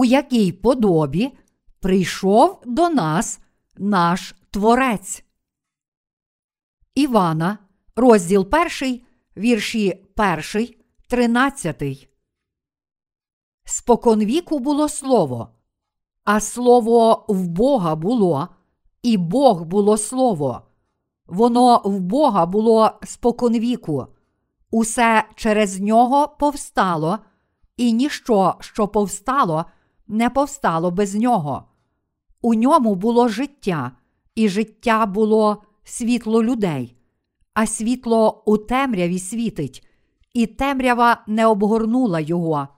у якій подобі прийшов до нас наш Творець. Івана, розділ 1, вірші 1, 13. Споконвіку було слово, а слово в Бога було, і Бог було слово. Воно в Бога було споконвіку. Усе через нього повстало, і ніщо, що повстало, не повстало без нього. У ньому було життя, і життя було світло людей, а світло у темряві світить, і темрява не обгорнула його.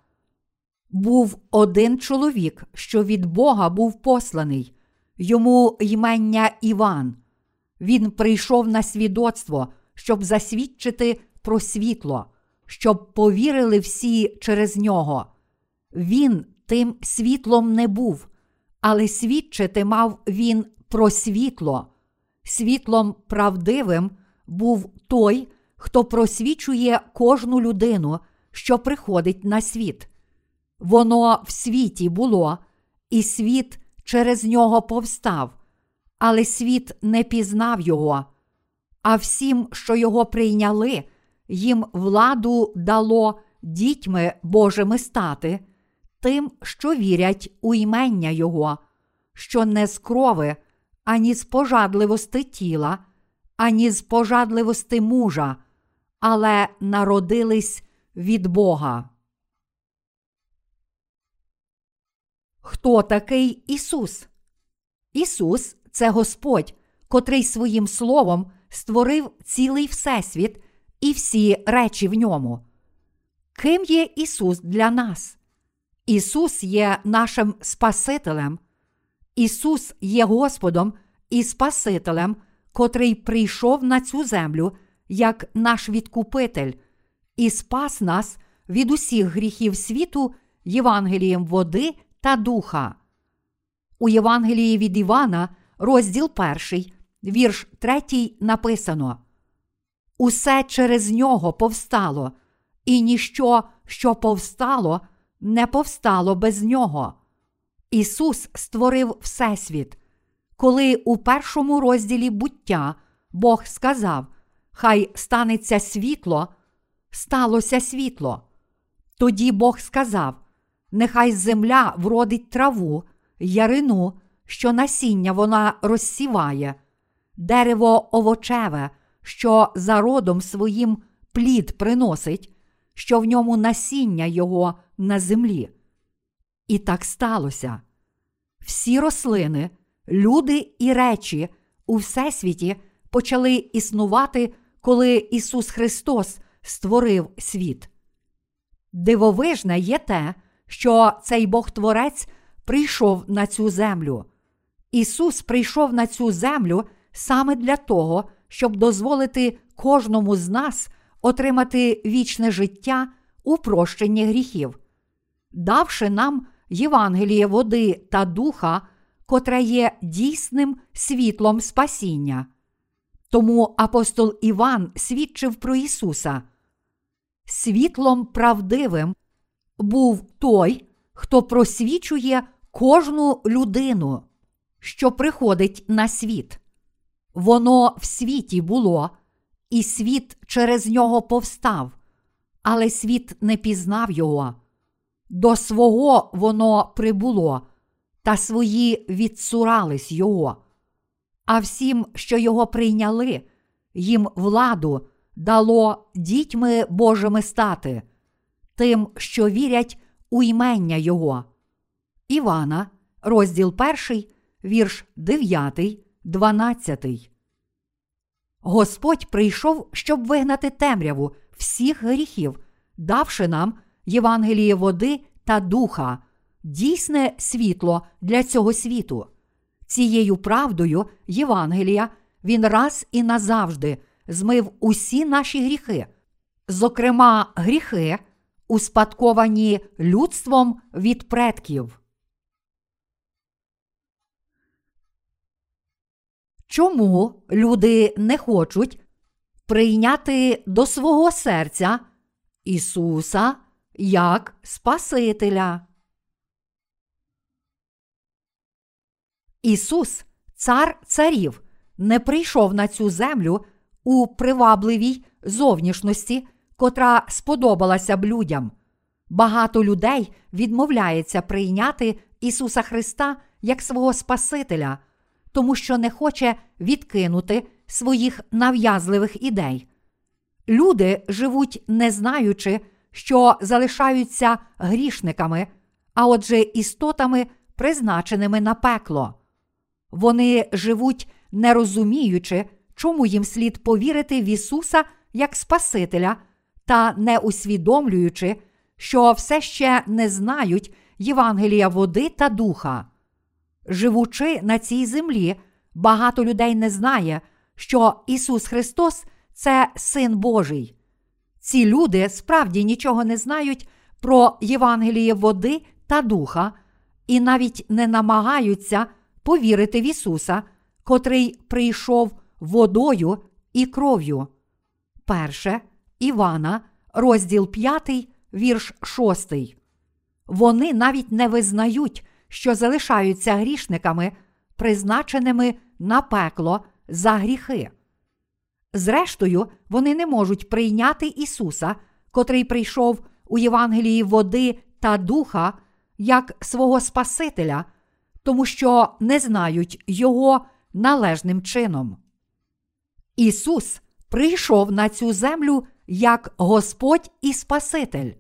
Був один чоловік, що від Бога був посланий, йому ймення Іван. Він прийшов на свідоцтво, щоб засвідчити про світло, щоб повірили всі через нього. Він тим світлом не був, але свідчити мав він про світло. Світлом правдивим був той, хто просвічує кожну людину, що приходить на світ. Воно в світі було, і світ через нього повстав, але світ не пізнав його. А всім, що його прийняли, їм владу дало дітьми Божими стати, тим, що вірять у ймення Його, що не з крови, ані з пожадливости тіла, ані з пожадливости мужа, але народились від Бога. Хто такий Ісус? Ісус це Господь, котрий своїм словом створив цілий Всесвіт і всі речі в ньому. Ким є Ісус для нас? Ісус є нашим Спасителем. Ісус є Господом і Спасителем, котрий прийшов на цю землю як наш відкупитель, і спас нас від усіх гріхів світу Євангелієм води та духа. У Євангелії від Івана, розділ 1, вірш 3 написано: Усе через нього повстало, і ніщо, що повстало, не повстало без нього. Ісус створив Всесвіт. Коли у першому розділі буття Бог сказав: Хай станеться світло, сталося світло. Тоді Бог сказав: Нехай земля вродить траву, ярину, що насіння вона розсіває, дерево овочеве, що за родом своїм плід приносить, що в ньому насіння його на землі. І так сталося. Всі рослини, люди і речі у Всесвіті почали існувати, коли Ісус Христос створив світ. Дивовижне є те, що цей Бог Творець прийшов на цю землю. Ісус прийшов на цю землю саме для того, щоб дозволити кожному з нас отримати вічне життя у прощенні гріхів, давши нам Євангеліє води та духа, котре є дійсним світлом спасіння. Тому апостол Іван свідчив про Ісуса. Світлом правдивим був той, хто просвічує кожну людину, що приходить на світ. Воно в світі було, і світ через нього повстав, але світ не пізнав його. До свого воно прибуло, та свої відсурались його. А всім, що його прийняли, їм владу дало дітьми Божими стати, тим, що вірять у ймення Його. Івана, розділ 1, вірш 9, 12. Господь прийшов, щоб вигнати темряву всіх гріхів, давши нам Євангеліє води та духа, дійсне світло для цього світу. Цією правдою Євангелія він раз і назавжди змив усі наші гріхи, зокрема, гріхи, успадковані людством від предків. Чому люди не хочуть прийняти до свого серця Ісуса як Спасителя? Ісус, цар царів, не прийшов на цю землю у привабливій зовнішності, котра сподобалася б людям. Багато людей відмовляється прийняти Ісуса Христа як свого Спасителя, тому що не хоче відкинути своїх нав'язливих ідей. Люди живуть, не знаючи, що залишаються грішниками, а отже, істотами, призначеними на пекло. Вони живуть, не розуміючи, чому їм слід повірити в Ісуса як Спасителя, та не усвідомлюючи, що все ще не знають Євангелія води та духа. Живучи на цій землі, багато людей не знає, що Ісус Христос це Син Божий. Ці люди справді нічого не знають про Євангеліє води та духа і навіть не намагаються повірити в Ісуса, котрий прийшов водою і кров'ю. Перше Івана, розділ 5, вірш 6. Вони навіть не визнають, що залишаються грішниками, призначеними на пекло за гріхи. Зрештою, вони не можуть прийняти Ісуса, котрий прийшов у Євангелії води та духа, як свого Спасителя, тому що не знають Його належним чином. Ісус прийшов на цю землю як Господь і Спаситель,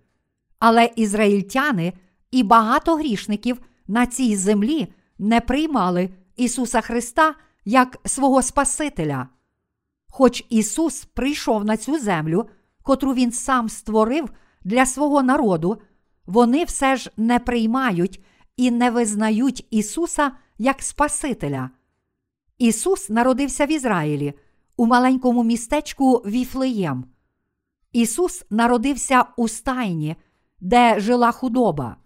але ізраїльтяни і багато грішників на цій землі не приймали Ісуса Христа як свого Спасителя. Хоч Ісус прийшов на цю землю, котру Він сам створив для свого народу, вони все ж не приймають і не визнають Ісуса як Спасителя. Ісус народився в Ізраїлі у маленькому містечку Віфлеєм. Ісус народився у стайні, де жила худоба.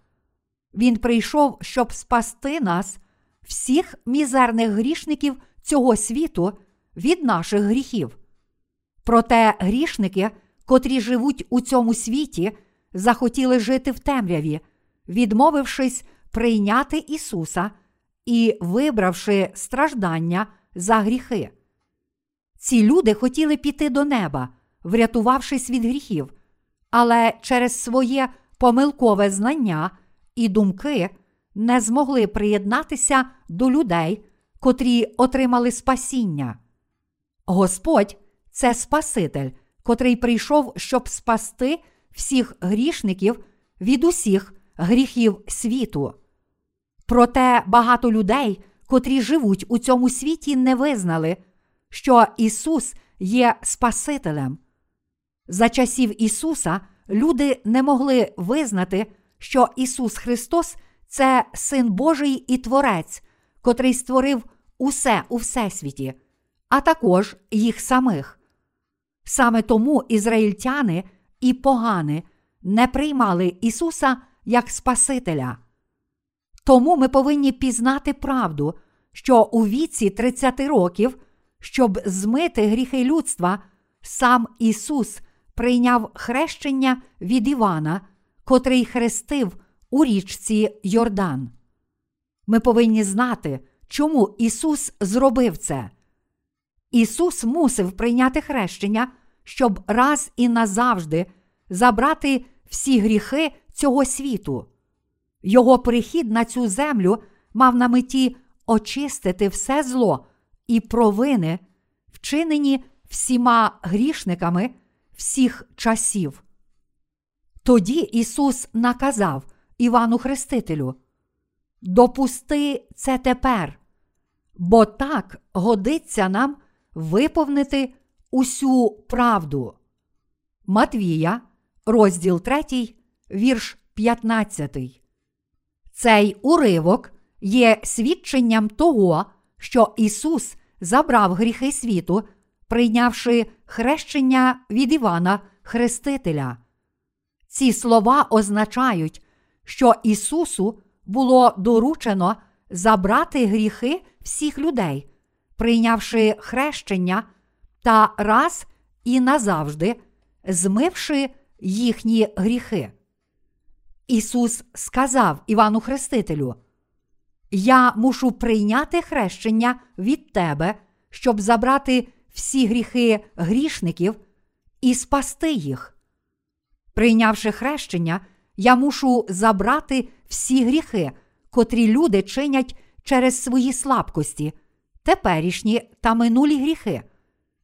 Він прийшов, щоб спасти нас, всіх мізерних грішників цього світу від наших гріхів. Проте грішники, котрі живуть у цьому світі, захотіли жити в темряві, відмовившись прийняти Ісуса і вибравши страждання за гріхи. Ці люди хотіли піти до неба, врятувавшись від гріхів, але через своє помилкове знання і думки не змогли приєднатися до людей, котрі отримали спасіння. Господь це Спаситель, котрий прийшов, щоб спасти всіх грішників від усіх гріхів світу. Проте багато людей, котрі живуть у цьому світі, не визнали, що Ісус є Спасителем. За часів Ісуса люди не могли визнати, що Ісус Христос це Син Божий і Творець, котрий створив усе у Всесвіті, а також їх самих. Саме тому ізраїльтяни і погани не приймали Ісуса як Спасителя. Тому ми повинні пізнати правду, що у віці 30 років, щоб змити гріхи людства, сам Ісус прийняв хрещення від Івана, котрий хрестив у річці Йордан. Ми повинні знати, чому Ісус зробив це. Ісус мусив прийняти хрещення, щоб раз і назавжди забрати всі гріхи цього світу. Його прихід на цю землю мав на меті очистити все зло і провини, вчинені всіма грішниками всіх часів. Тоді Ісус наказав Івану Хрестителю: Допусти це тепер, бо так годиться нам виповнити усю правду. Матвія, розділ 3, вірш 15. Цей уривок є свідченням того, що Ісус забрав гріхи світу, прийнявши хрещення від Івана Хрестителя. Ці слова означають, що Ісусу було доручено забрати гріхи всіх людей, прийнявши хрещення та раз і назавжди змивши їхні гріхи. Ісус сказав Івану Хрестителю: Я мушу прийняти хрещення від тебе, щоб забрати всі гріхи грішників і спасти їх. Прийнявши хрещення, я мушу забрати всі гріхи, котрі люди чинять через свої слабкості, теперішні та минулі гріхи,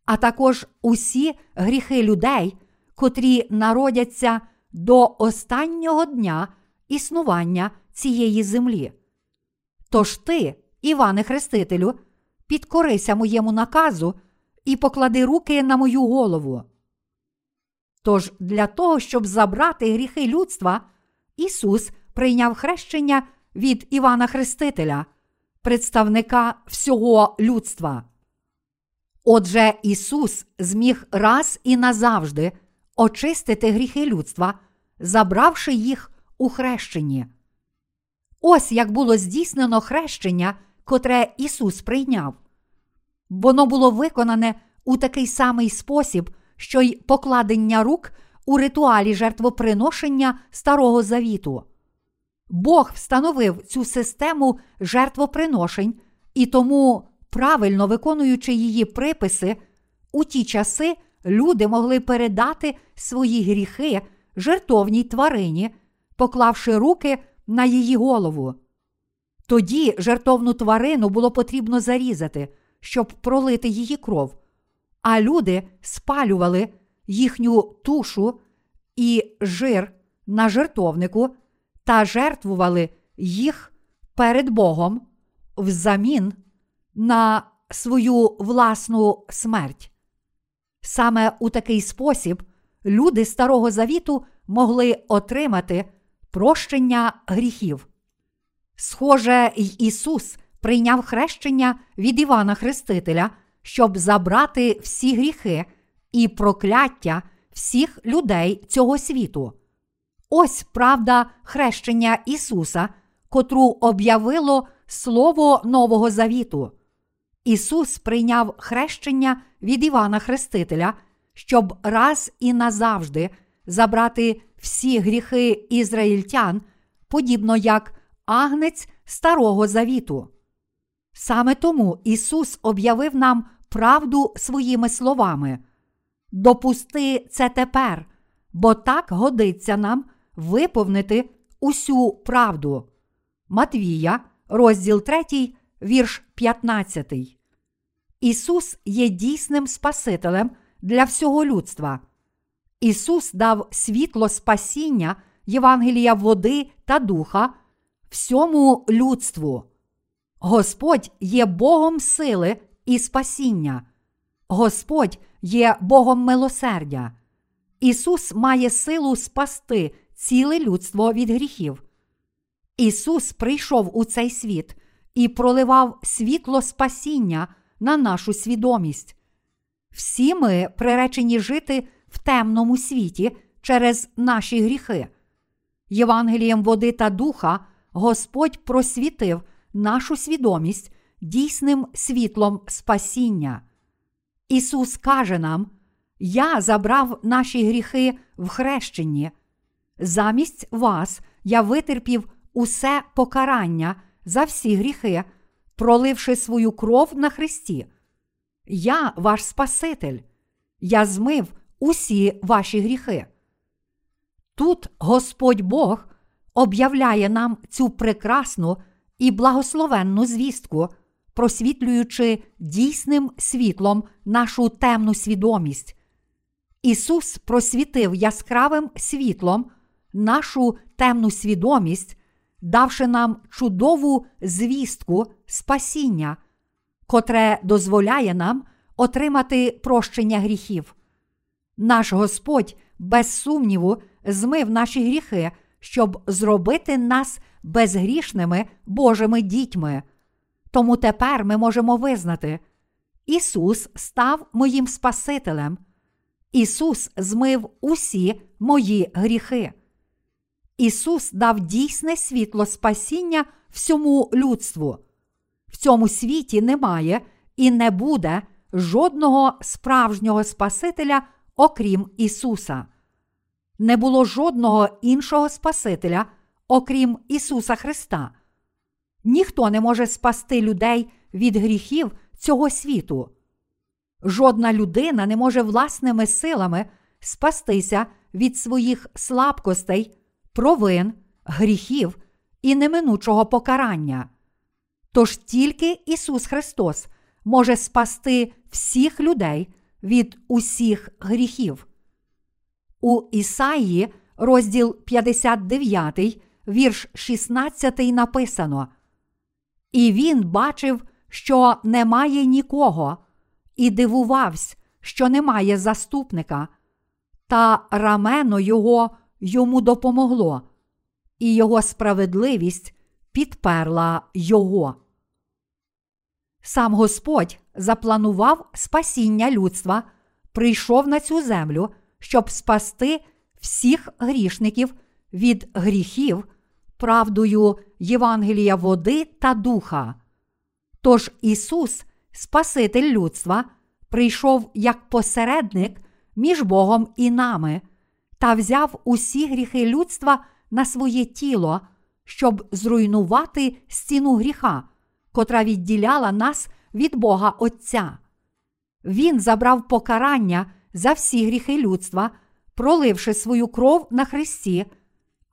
а також усі гріхи людей, котрі народяться до останнього дня існування цієї землі. Тож ти, Іване Хрестителю, підкорися моєму наказу і поклади руки на мою голову. Тож для того, щоб забрати гріхи людства, Ісус прийняв хрещення від Івана Хрестителя, представника всього людства. Отже, Ісус зміг раз і назавжди очистити гріхи людства, забравши їх у хрещенні. Ось як було здійснено хрещення, котре Ісус прийняв. Воно було виконане у такий самий спосіб, що й покладення рук у ритуалі жертвоприношення Старого Завіту. Бог встановив цю систему жертвоприношень і тому, правильно виконуючи її приписи, у ті часи люди могли передати свої гріхи жертовній тварині, поклавши руки на її голову. Тоді жертовну тварину було потрібно зарізати, щоб пролити її кров, а люди спалювали їхню тушу і жир на жертовнику та жертвували їх перед Богом взамін на свою власну смерть. Саме у такий спосіб люди Старого Завіту могли отримати прощення гріхів. Схоже, й Ісус прийняв хрещення від Івана Хрестителя, щоб забрати всі гріхи і прокляття всіх людей цього світу. Ось правда хрещення Ісуса, котру об'явило Слово Нового Завіту. Ісус прийняв хрещення від Івана Хрестителя, щоб раз і назавжди забрати всі гріхи ізраїльтян, подібно як агнець Старого Завіту. Саме тому Ісус об'явив нам правду своїми словами. Допусти це тепер, бо так годиться нам виповнити усю правду. Матвія, розділ 3, вірш 15. Ісус є дійсним Спасителем для всього людства. Ісус дав світло спасіння Євангелія води та духа всьому людству. Господь є Богом сили і спасіння. Господь є Богом милосердя. Ісус має силу спасти ціле людство від гріхів. Ісус прийшов у цей світ і проливав світло спасіння на нашу свідомість. Всі ми приречені жити в темному світі через наші гріхи. Євангелієм води та духа Господь просвітив нашу свідомість дійсним світлом спасіння. Ісус каже нам: Я забрав наші гріхи в хрещенні. Замість вас я витерпів усе покарання за всі гріхи, проливши свою кров на Христі. Я ваш Спаситель, я змив усі ваші гріхи. Тут Господь Бог об'являє нам цю прекрасну і благословенну звістку, просвітлюючи дійсним світлом нашу темну свідомість. Ісус просвітив яскравим світлом нашу темну свідомість, давши нам чудову звістку спасіння, котре дозволяє нам отримати прощення гріхів. Наш Господь, без сумніву, змив наші гріхи, щоб зробити нас безгрішними Божими дітьми. Тому тепер ми можемо визнати: Ісус став моїм Спасителем. Ісус змив усі мої гріхи. Ісус дав дійсне світло спасіння всьому людству. В цьому світі немає і не буде жодного справжнього Спасителя, окрім Ісуса. Не було жодного іншого Спасителя, окрім Ісуса Христа. Ніхто не може спасти людей від гріхів цього світу. Жодна людина не може власними силами спастися від своїх слабкостей, провин, гріхів і неминучого покарання. Тож тільки Ісус Христос може спасти всіх людей від усіх гріхів. У Ісаї, розділ 59, вірш 16 написано. І він бачив, що немає нікого, і дивувався, що немає заступника, та рамено його йому допомогло, і його справедливість підперла його. Сам Господь запланував спасіння людства, прийшов на цю землю, щоб спасти всіх грішників від гріхів, правдою Євангелія води та духа. Тож Ісус, Спаситель людства, прийшов як посередник між Богом і нами та взяв усі гріхи людства на своє тіло, щоб зруйнувати стіну гріха, котра відділяла нас від Бога Отця. Він забрав покарання за всі гріхи людства, проливши свою кров на Христі,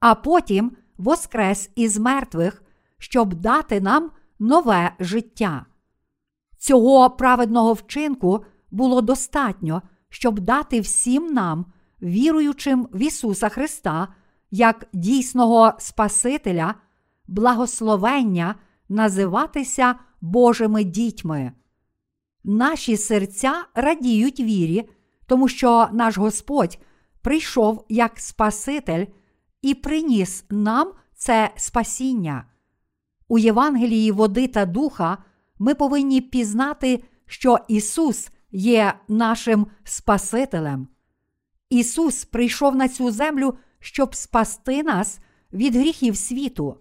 а потім воскрес із мертвих, щоб дати нам нове життя. Цього праведного вчинку було достатньо, щоб дати всім нам, віруючим в Ісуса Христа, як дійсного Спасителя, благословення називатися Божими дітьми. Наші серця радіють вірі, тому що наш Господь прийшов як Спаситель і приніс нам це спасіння. У Євангелії води та духа ми повинні пізнати, що Ісус є нашим Спасителем. Ісус прийшов на цю землю, щоб спасти нас від гріхів світу.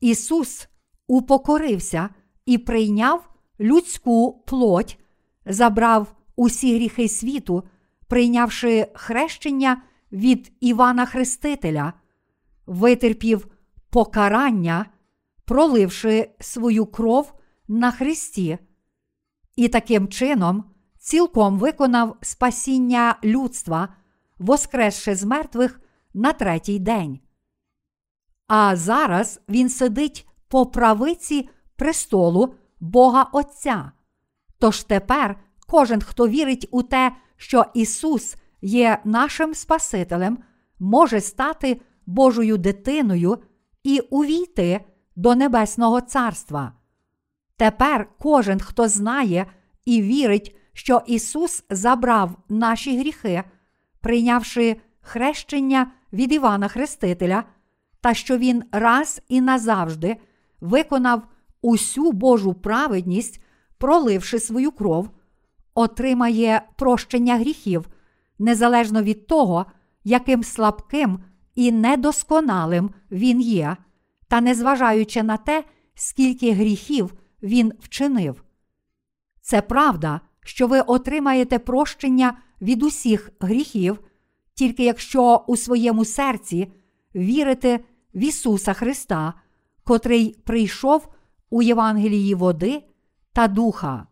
Ісус упокорився і прийняв людську плоть, забрав усі гріхи світу, прийнявши хрещення від Івана Хрестителя, витерпів покарання, проливши свою кров на Христі, і таким чином цілком виконав спасіння людства, воскресши з мертвих на третій день. А зараз він сидить по правиці престолу Бога Отця. Тож тепер кожен, хто вірить у те, що Ісус є нашим Спасителем, може стати Божою дитиною і увійти до Небесного Царства. Тепер кожен, хто знає і вірить, що Ісус забрав наші гріхи, прийнявши хрещення від Івана Хрестителя, та що Він раз і назавжди виконав усю Божу праведність, проливши свою кров, отримає прощення гріхів, незалежно від того, яким слабким і недосконалим він є, та незважаючи на те, скільки гріхів він вчинив. Це правда, що ви отримаєте прощення від усіх гріхів, тільки якщо у своєму серці вірите в Ісуса Христа, котрий прийшов у Євангелії води та духа.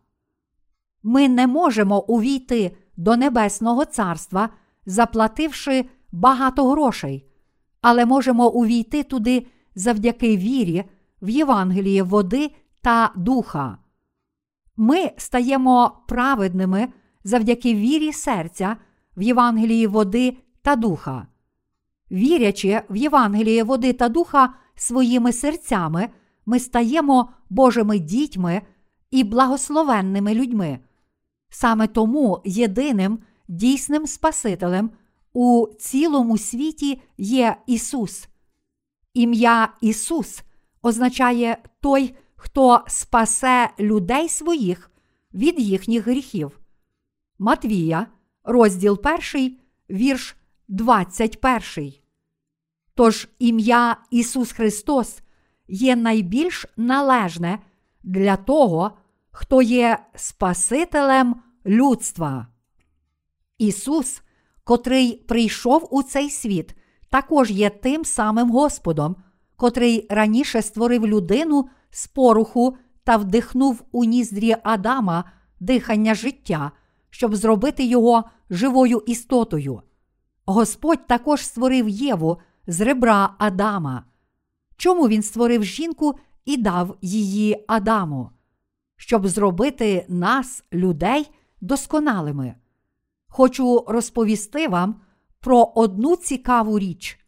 Ми не можемо увійти до Небесного Царства, заплативши багато грошей, але можемо увійти туди завдяки вірі в Євангеліє води та духа. Ми стаємо праведними завдяки вірі серця в Євангелії води та духа. Вірячи в Євангеліє води та духа своїми серцями, ми стаємо Божими дітьми і благословенними людьми. Саме тому єдиним дійсним Спасителем у цілому світі є Ісус. Ім'я Ісус означає той, хто спасе людей своїх від їхніх гріхів. Матвія, розділ 1, вірш 21. Тож ім'я Ісус Христос є найбільш належне для того, хто є Спасителем людства. Ісус, котрий прийшов у цей світ, також є тим самим Господом, котрий раніше створив людину з поруху та вдихнув у ніздрі Адама дихання життя, щоб зробити його живою істотою. Господь також створив Єву з ребра Адама. Чому він створив жінку і дав її Адаму? Щоб зробити нас, людей, досконалими. Хочу розповісти вам про одну цікаву річ.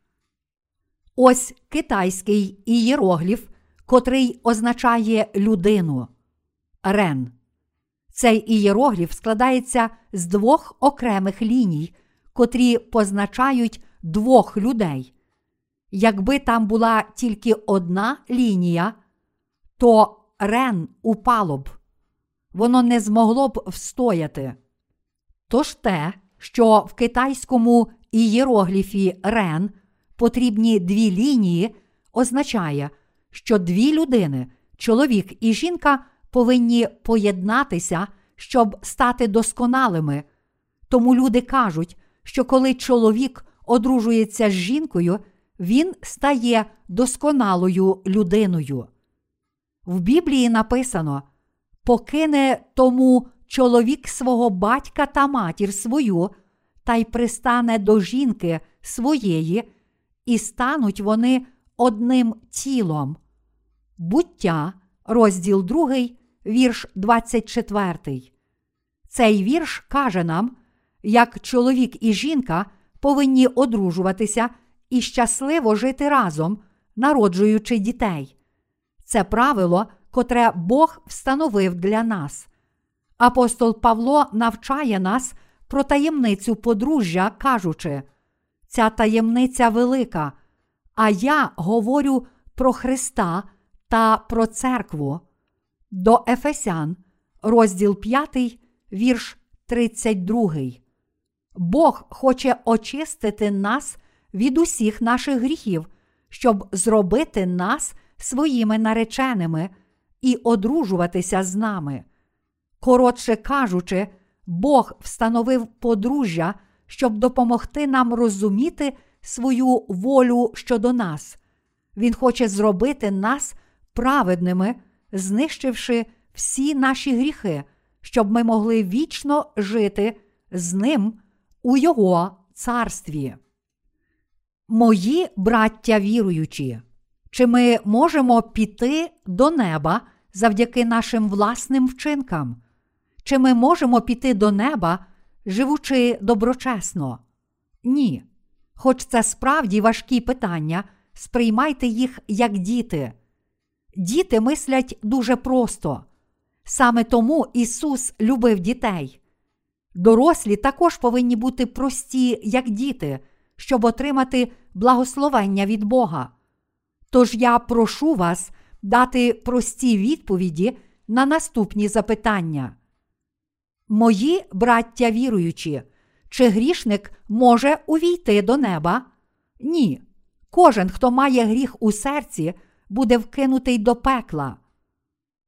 Ось китайський ієрогліф, котрий означає людину. Рен. Цей ієрогліф складається з двох окремих ліній, котрі позначають двох людей. Якби там була тільки одна лінія, то рен упало б, воно не змогло б встояти. Тож те, що в китайському ієрогліфі рен потрібні дві лінії, означає, що дві людини, чоловік і жінка, повинні поєднатися, щоб стати досконалими. Тому люди кажуть, що коли чоловік одружується з жінкою, він стає досконалою людиною. В Біблії написано: покине тому чоловік свого батька та матір свою, та й пристане до жінки своєї, і стануть вони одним тілом. Буття, розділ 2, вірш 24. Цей вірш каже нам, як чоловік і жінка повинні одружуватися і щасливо жити разом, народжуючи дітей. Це правило, котре Бог встановив для нас. Апостол Павло навчає нас про таємницю подружжя, кажучи, ця таємниця велика, а я говорю про Христа та про церкву. До Ефесян, розділ 5, вірш 32. Бог хоче очистити нас від усіх наших гріхів, щоб зробити нас своїми нареченими і одружуватися з нами. Коротше кажучи, Бог встановив подружжя, щоб допомогти нам розуміти свою волю щодо нас. Він хоче зробити нас праведними, знищивши всі наші гріхи, щоб ми могли вічно жити з ним у Його царстві. Мої браття віруючі, чи ми можемо піти до неба завдяки нашим власним вчинкам? Чи ми можемо піти до неба, живучи доброчесно? Ні. Хоч це справді важкі питання, сприймайте їх як діти. Діти мислять дуже просто. Саме тому Ісус любив дітей. Дорослі також повинні бути прості, як діти, щоб отримати благословення від Бога. Тож я прошу вас дати прості відповіді на наступні запитання. Мої браття віруючі, чи грішник може увійти до неба? Ні. Кожен, хто має гріх у серці, буде вкинутий до пекла.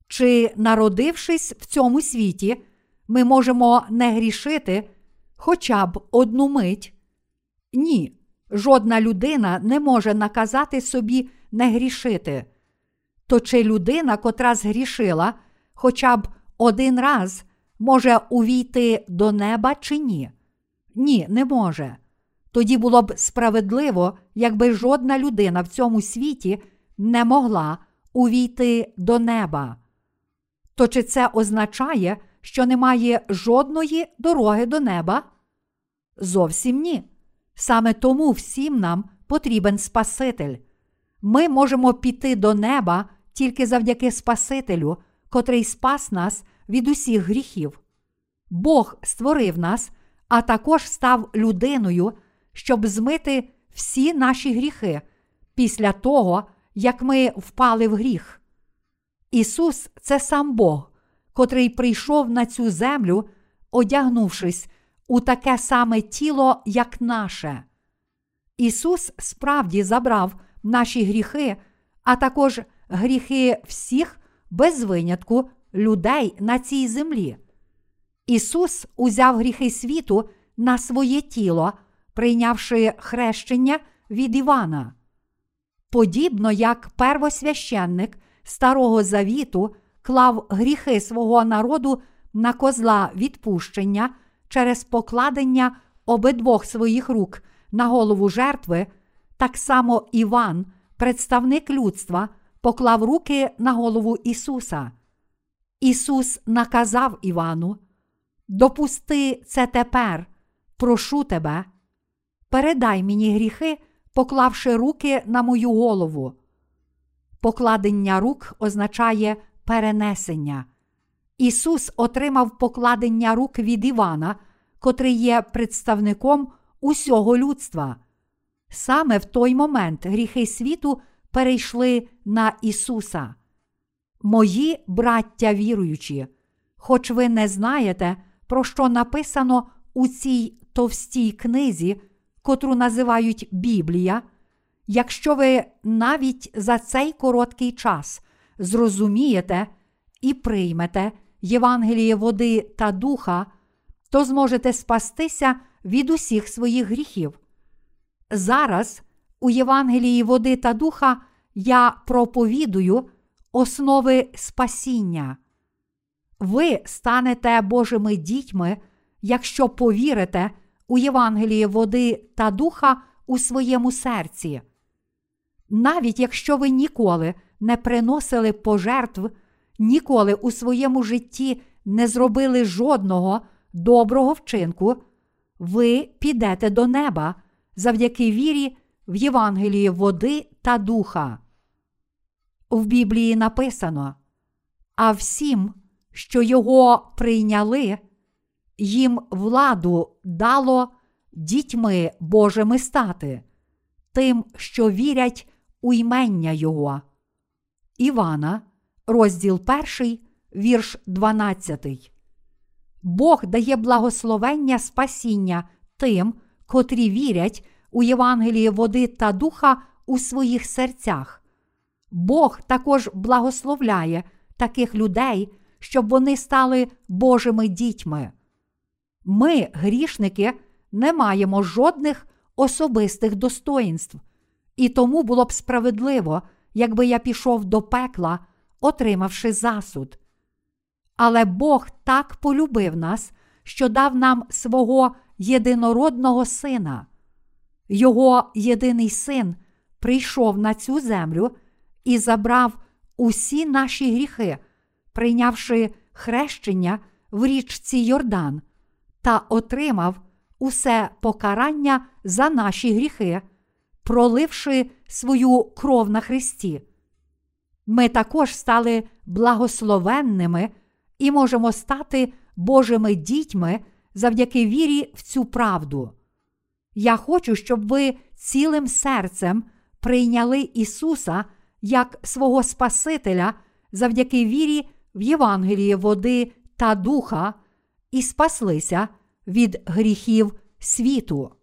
Чи, народившись в цьому світі, ми можемо не грішити хоча б одну мить? Ні, жодна людина не може наказати собі не грішити. То чи людина, котра згрішила, хоча б один раз може увійти до неба чи ні? Ні, не може. Тоді було б справедливо, якби жодна людина в цьому світі не могла увійти до неба. То чи це означає, що немає жодної дороги до неба? Зовсім ні. Саме тому всім нам потрібен Спаситель. Ми можемо піти до неба тільки завдяки Спасителю, котрий спас нас від усіх гріхів. Бог створив нас, а також став людиною, щоб змити всі наші гріхи після того, як ми впали в гріх. Ісус це сам Бог, котрий прийшов на цю землю, одягнувшись у таке саме тіло, як наше. Ісус справді забрав наші гріхи, а також гріхи всіх без винятку людей на цій землі. Ісус узяв гріхи світу на своє тіло, прийнявши хрещення від Івана. подібно як первосвященник Старого Завіту клав гріхи свого народу на козла відпущення через покладення обидвох своїх рук на голову жертви, так само Іван, представник людства, поклав руки на голову Ісуса. Ісус наказав Івану: Допусти це тепер, прошу тебе, передай мені гріхи, поклавши руки на мою голову. Покладення рук означає перенесення. Ісус отримав покладення рук від Івана, котрий є представником усього людства. Саме в той момент гріхи світу перейшли на Ісуса. Мої браття віруючі, хоч ви не знаєте, про що написано у цій товстій книзі, котру називають Біблія, якщо ви навіть за цей короткий час зрозумієте і приймете Євангеліє води та духа, то зможете спастися від усіх своїх гріхів. Зараз у Євангелії води та духа я проповідую основи спасіння. Ви станете Божими дітьми, якщо повірите у Євангеліє води та духа у своєму серці. Навіть якщо ви ніколи не приносили пожертв, ніколи у своєму житті не зробили жодного доброго вчинку, ви підете до неба завдяки вірі в Євангелії води та духа. В Біблії написано: а всім, що його прийняли, їм владу дало дітьми Божими стати, тим, що вірять у ймення Його. Івана, розділ 1, вірш 12. Бог дає благословення спасіння тим, котрі вірять у Євангеліє води та духа у своїх серцях. Бог також благословляє таких людей, щоб вони стали Божими дітьми. Ми, грішники, не маємо жодних особистих достоїнств, і тому було б справедливо, якби я пішов до пекла, отримавши засуд. Але Бог так полюбив нас, що дав нам свого єдинородного сина. Його єдиний син прийшов на цю землю і забрав усі наші гріхи, прийнявши хрещення в річці Йордан, та отримав усе покарання за наші гріхи, проливши свою кров на Христі. Ми також стали благословенними і можемо стати Божими дітьми завдяки вірі в цю правду. Я хочу, щоб ви цілим серцем прийняли Ісуса як свого Спасителя завдяки вірі в Євангеліє води та духа і спаслися від гріхів світу.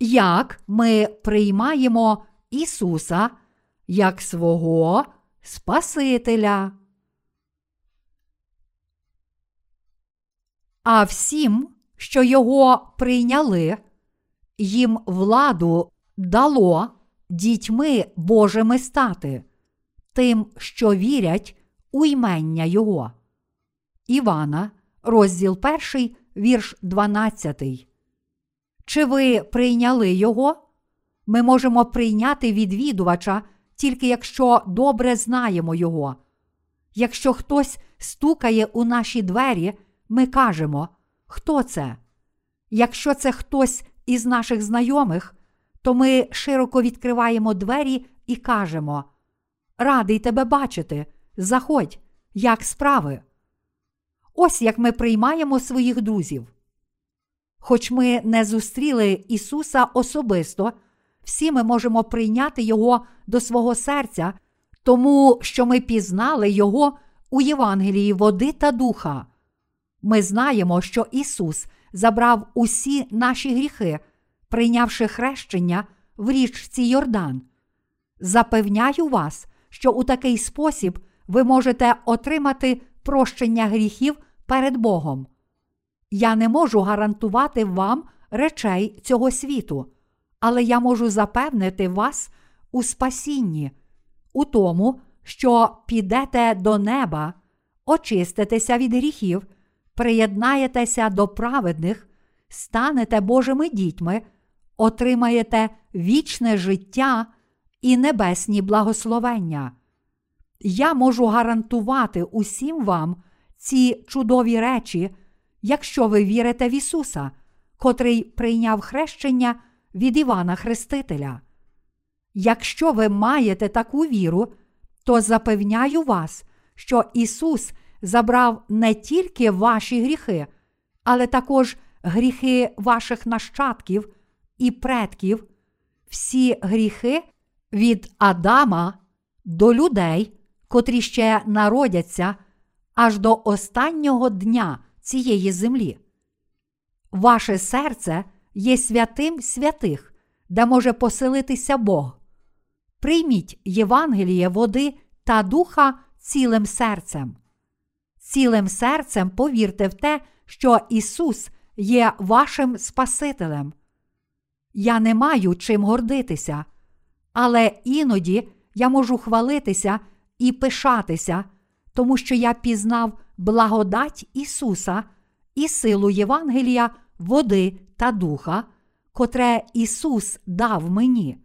Як ми приймаємо Ісуса як свого Спасителя? А всім, що його прийняли, їм владу дало дітьми Божими стати, тим, що вірять у ймення Його. Івана, розділ 1, вірш 12. Чи ви прийняли Його? Ми можемо прийняти відвідувача тільки якщо добре знаємо Його. Якщо хтось стукає у наші двері, ми кажемо, хто це? Якщо це хтось із наших знайомих, то ми широко відкриваємо двері і кажемо: Радий тебе бачити, заходь, як справи. Ось як ми приймаємо своїх друзів. Хоч ми не зустріли Ісуса особисто, всі ми можемо прийняти Його до свого серця, тому що ми пізнали Його у Євангелії води та духа. Ми знаємо, що Ісус забрав усі наші гріхи, прийнявши хрещення в річці Йордан. Запевняю вас, що у такий спосіб ви можете отримати прощення гріхів перед Богом. Я не можу гарантувати вам речей цього світу, але я можу запевнити вас у спасінні, у тому, що підете до неба, очиститеся від гріхів, приєднаєтеся до праведних, станете Божими дітьми, отримаєте вічне життя і небесні благословення. Я можу гарантувати усім вам ці чудові речі, якщо ви вірите в Ісуса, котрий прийняв хрещення від Івана Хрестителя. Якщо ви маєте таку віру, то запевняю вас, що Ісус забрав не тільки ваші гріхи, але також гріхи ваших нащадків і предків, всі гріхи від Адама до людей, котрі ще народяться аж до останнього дня цієї землі. Ваше серце є святим святих, де може поселитися Бог. Прийміть Євангеліє води та духа цілим серцем. Цілим серцем повірте в те, що Ісус є вашим Спасителем. Я не маю чим гордитися, але іноді я можу хвалитися і пишатися, тому що я пізнав благодать Ісуса і силу Євангелія, води та духа, котре Ісус дав мені.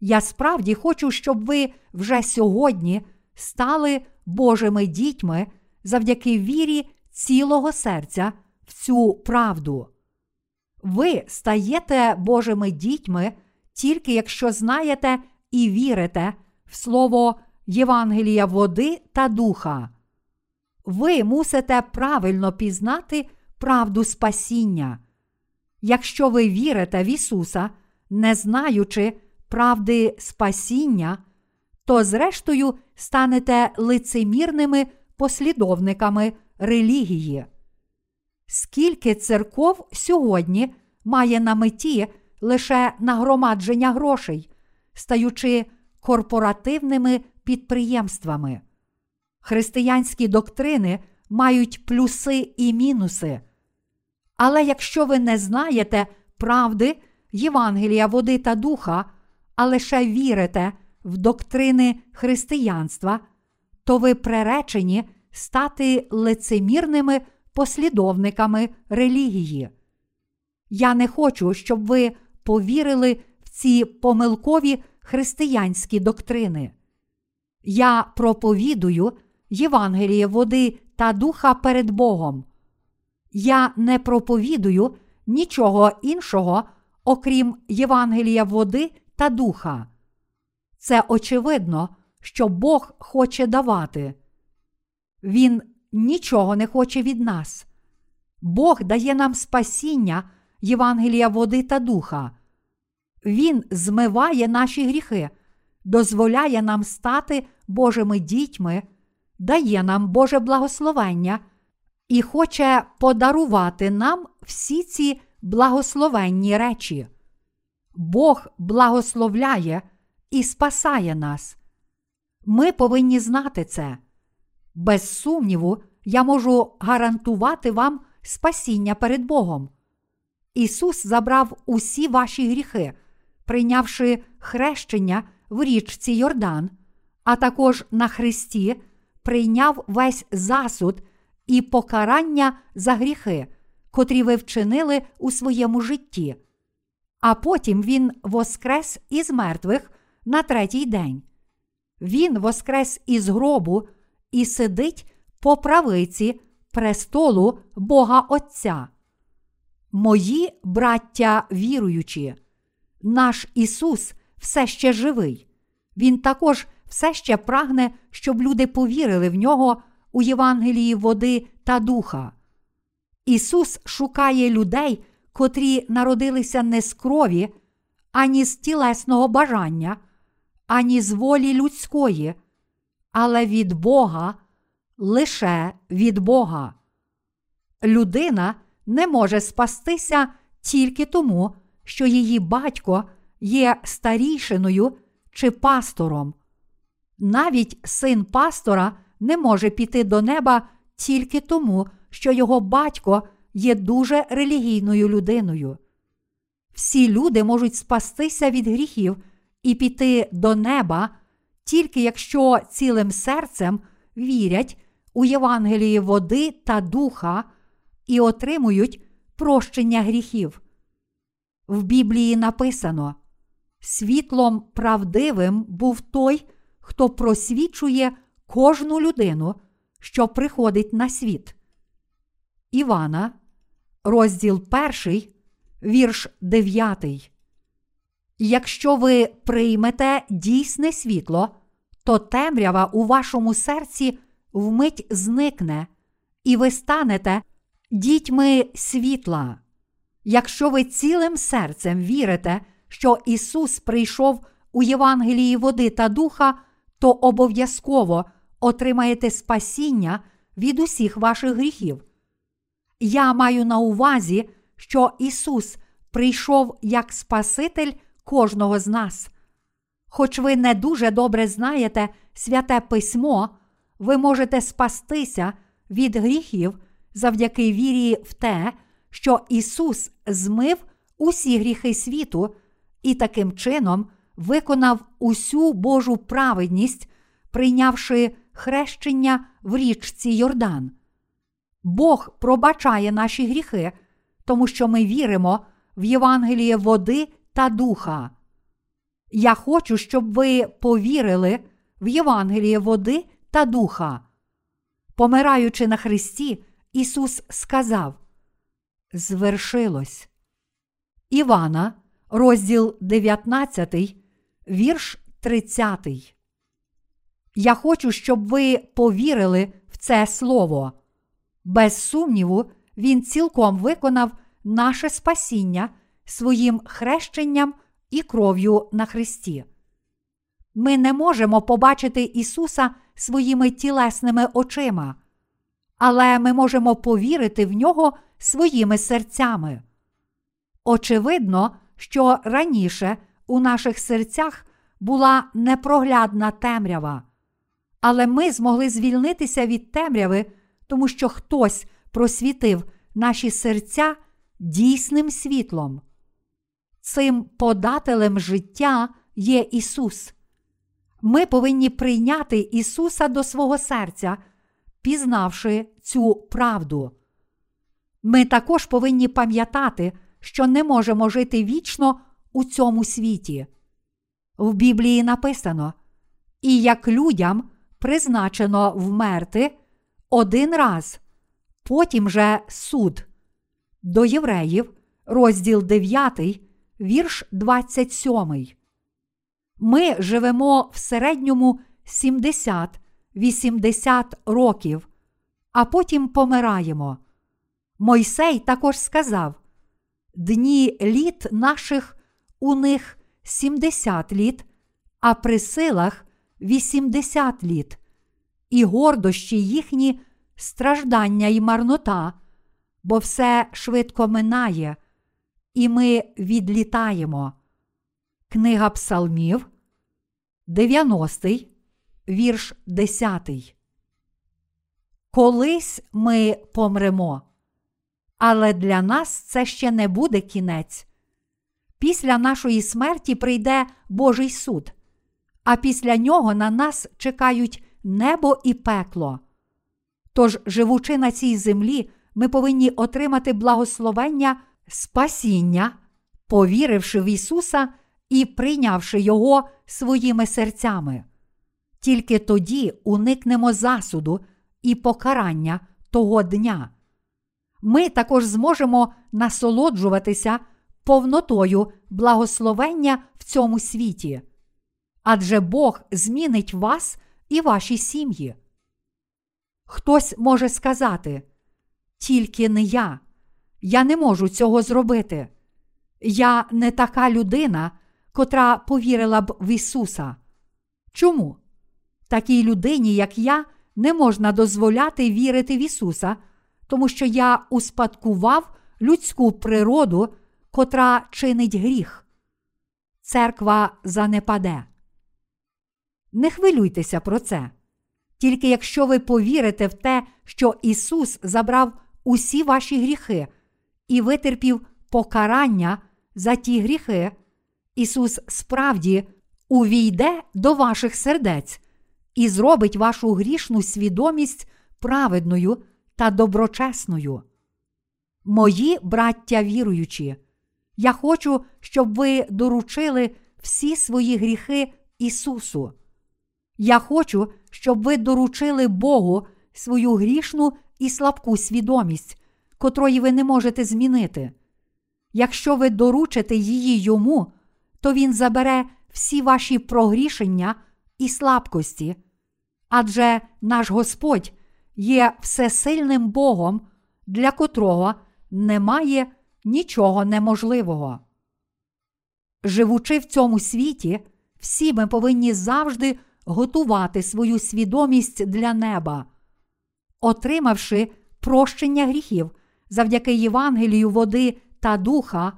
Я справді хочу, щоб ви вже сьогодні стали Божими дітьми завдяки вірі цілого серця в цю правду. Ви стаєте Божими дітьми тільки якщо знаєте і вірите в Слово Євангелія води та духа. Ви мусите правильно пізнати правду спасіння. Якщо ви вірите в Ісуса, не знаючи правди спасіння, то зрештою станете лицемірними послідовниками релігії. Скільки церков сьогодні має на меті лише нагромадження грошей, стаючи корпоративними підприємствами. Християнські доктрини мають плюси і мінуси. Але якщо ви не знаєте правди Євангелія води та духа, а лише вірите в доктрини християнства, то ви преречені стати лицемірними послідовниками релігії. Я не хочу, щоб ви повірили в ці помилкові християнські доктрини. Я проповідую Євангеліє води та духа перед Богом. Я не проповідую нічого іншого, окрім Євангелія води та духа. Це очевидно, що Бог хоче давати. Він нічого не хоче від нас. Бог дає нам спасіння Євангелія води та духа. Він змиває наші гріхи, дозволяє нам стати Божими дітьми, дає нам Боже благословення і хоче подарувати нам всі ці благословенні речі. Бог благословляє і спасає нас. Ми повинні знати це. Без сумніву, я можу гарантувати вам спасіння перед Богом. Ісус забрав усі ваші гріхи, прийнявши хрещення в річці Йордан, а також на Христі прийняв весь засуд і покарання за гріхи, котрі ви вчинили у своєму житті. А потім Він воскрес із мертвих на третій день. Він воскрес із гробу і сидить по правиці престолу Бога Отця. Мої браття віруючі, наш Ісус все ще живий. Він також все ще прагне, щоб люди повірили в нього у Євангелії води та духа. Ісус шукає людей, котрі народилися не з крові, ані з тілесного бажання, ані з волі людської, але від Бога, лише від Бога. Людина не може спастися тільки тому, що її батько є старішиною чи пастором. Навіть син пастора не може піти до неба тільки тому, що його батько є дуже релігійною людиною. Всі люди можуть спастися від гріхів і піти до неба, тільки якщо цілим серцем вірять у Євангелії води та духа і отримують прощення гріхів. В Біблії написано: світлом правдивим був той, хто просвічує кожну людину, що приходить на світ. Івана, розділ 1, вірш 9. Якщо ви приймете дійсне світло, то темрява у вашому серці вмить зникне, і ви станете дітьми світла. Якщо ви цілим серцем вірите, що Ісус прийшов у Євангелії води та духа, то обов'язково отримаєте спасіння від усіх ваших гріхів. Я маю на увазі, що Ісус прийшов як Спаситель кожного з нас. Хоч ви не дуже добре знаєте святе письмо, ви можете спастися від гріхів завдяки вірі в те, що Ісус змив усі гріхи світу і таким чином виконав усю Божу праведність, прийнявши хрещення в річці Йордан. Бог пробачає наші гріхи, тому що ми віримо в Євангеліє води та духа. Я хочу, щоб ви повірили в Євангеліє води та духа. Помираючи на Христі, Ісус сказав: Звершилось. Івана, розділ 19, вірш 30. Я хочу, щоб ви повірили в це слово. Без сумніву, Він цілком виконав наше спасіння своїм хрещенням і кров'ю на Христі. Ми не можемо побачити Ісуса своїми тілесними очима, але ми можемо повірити в нього своїми серцями. Очевидно, що раніше у наших серцях була непроглядна темрява, але ми змогли звільнитися від темряви, тому що хтось просвітив наші серця дійсним світлом. Цим подателем життя є Ісус. Ми повинні прийняти Ісуса до свого серця, пізнавши цю правду. Ми також повинні пам'ятати, що не можемо жити вічно у цьому світі. В Біблії написано: і як людям призначено вмерти один раз, потім же суд. До євреїв, розділ 9, вірш 27. Ми живемо в середньому 70-80 років, а потім помираємо. Мойсей також сказав: Дні літ наших у них 70 літ, а при силах 80 літ, і гордощі їхні страждання і марнота, бо все швидко минає, і ми відлітаємо. Книга Псалмів, 90, вірш 10. Колись ми помремо. Але для нас це ще не буде кінець. Після нашої смерті прийде Божий суд, а після нього на нас чекають небо і пекло. Тож, живучи на цій землі, ми повинні отримати благословення спасіння, повіривши в Ісуса і прийнявши Його своїми серцями. Тільки тоді уникнемо засуду і покарання того дня. Ми також зможемо насолоджуватися повнотою благословення в цьому світі. Адже Бог змінить вас і ваші сім'ї. Хтось може сказати, тільки не я, я не можу цього зробити. Я не така людина, котра повірила б в Ісуса. Чому? Такій людині, як я, не можна дозволяти вірити в Ісуса, тому що я успадкував людську природу, котра чинить гріх. Церква занепаде. Не хвилюйтеся про це. Тільки якщо ви повірите в те, що Ісус забрав усі ваші гріхи і витерпів покарання за ті гріхи, Ісус справді увійде до ваших сердець і зробить вашу грішну свідомість праведною та доброчесною. Мої браття віруючі, я хочу, щоб ви доручили всі свої гріхи Ісусу. Я хочу, щоб ви доручили Богу свою грішну і слабку свідомість, котрої ви не можете змінити. Якщо ви доручите її йому, то Він забере всі ваші прогрішення і слабкості. Адже наш Господь є всесильним Богом, для котрого немає нічого неможливого. Живучи в цьому світі, всі ми повинні завжди готувати свою свідомість для неба, отримавши прощення гріхів завдяки Євангелію води та духа,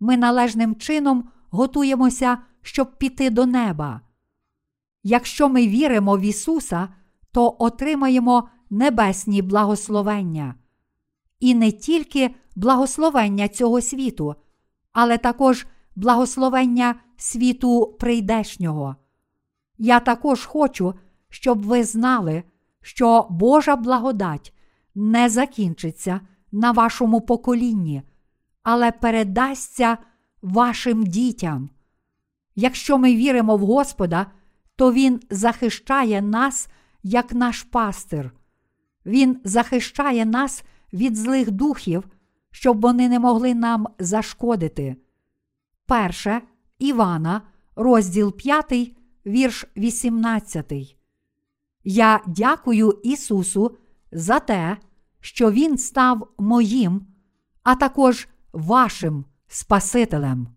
ми належним чином готуємося, щоб піти до неба. Якщо ми віримо в Ісуса, то отримаємо небесні благословення. І не тільки благословення цього світу, але також благословення світу прийдешнього. Я також хочу, щоб ви знали, що Божа благодать не закінчиться на вашому поколінні, але передасться вашим дітям. Якщо ми віримо в Господа, то Він захищає нас як наш пастир. Він захищає нас від злих духів, щоб вони не могли нам зашкодити. Перше Івана, розділ 5, вірш 18. Я дякую Ісусу за те, що Він став моїм, а також вашим Спасителем.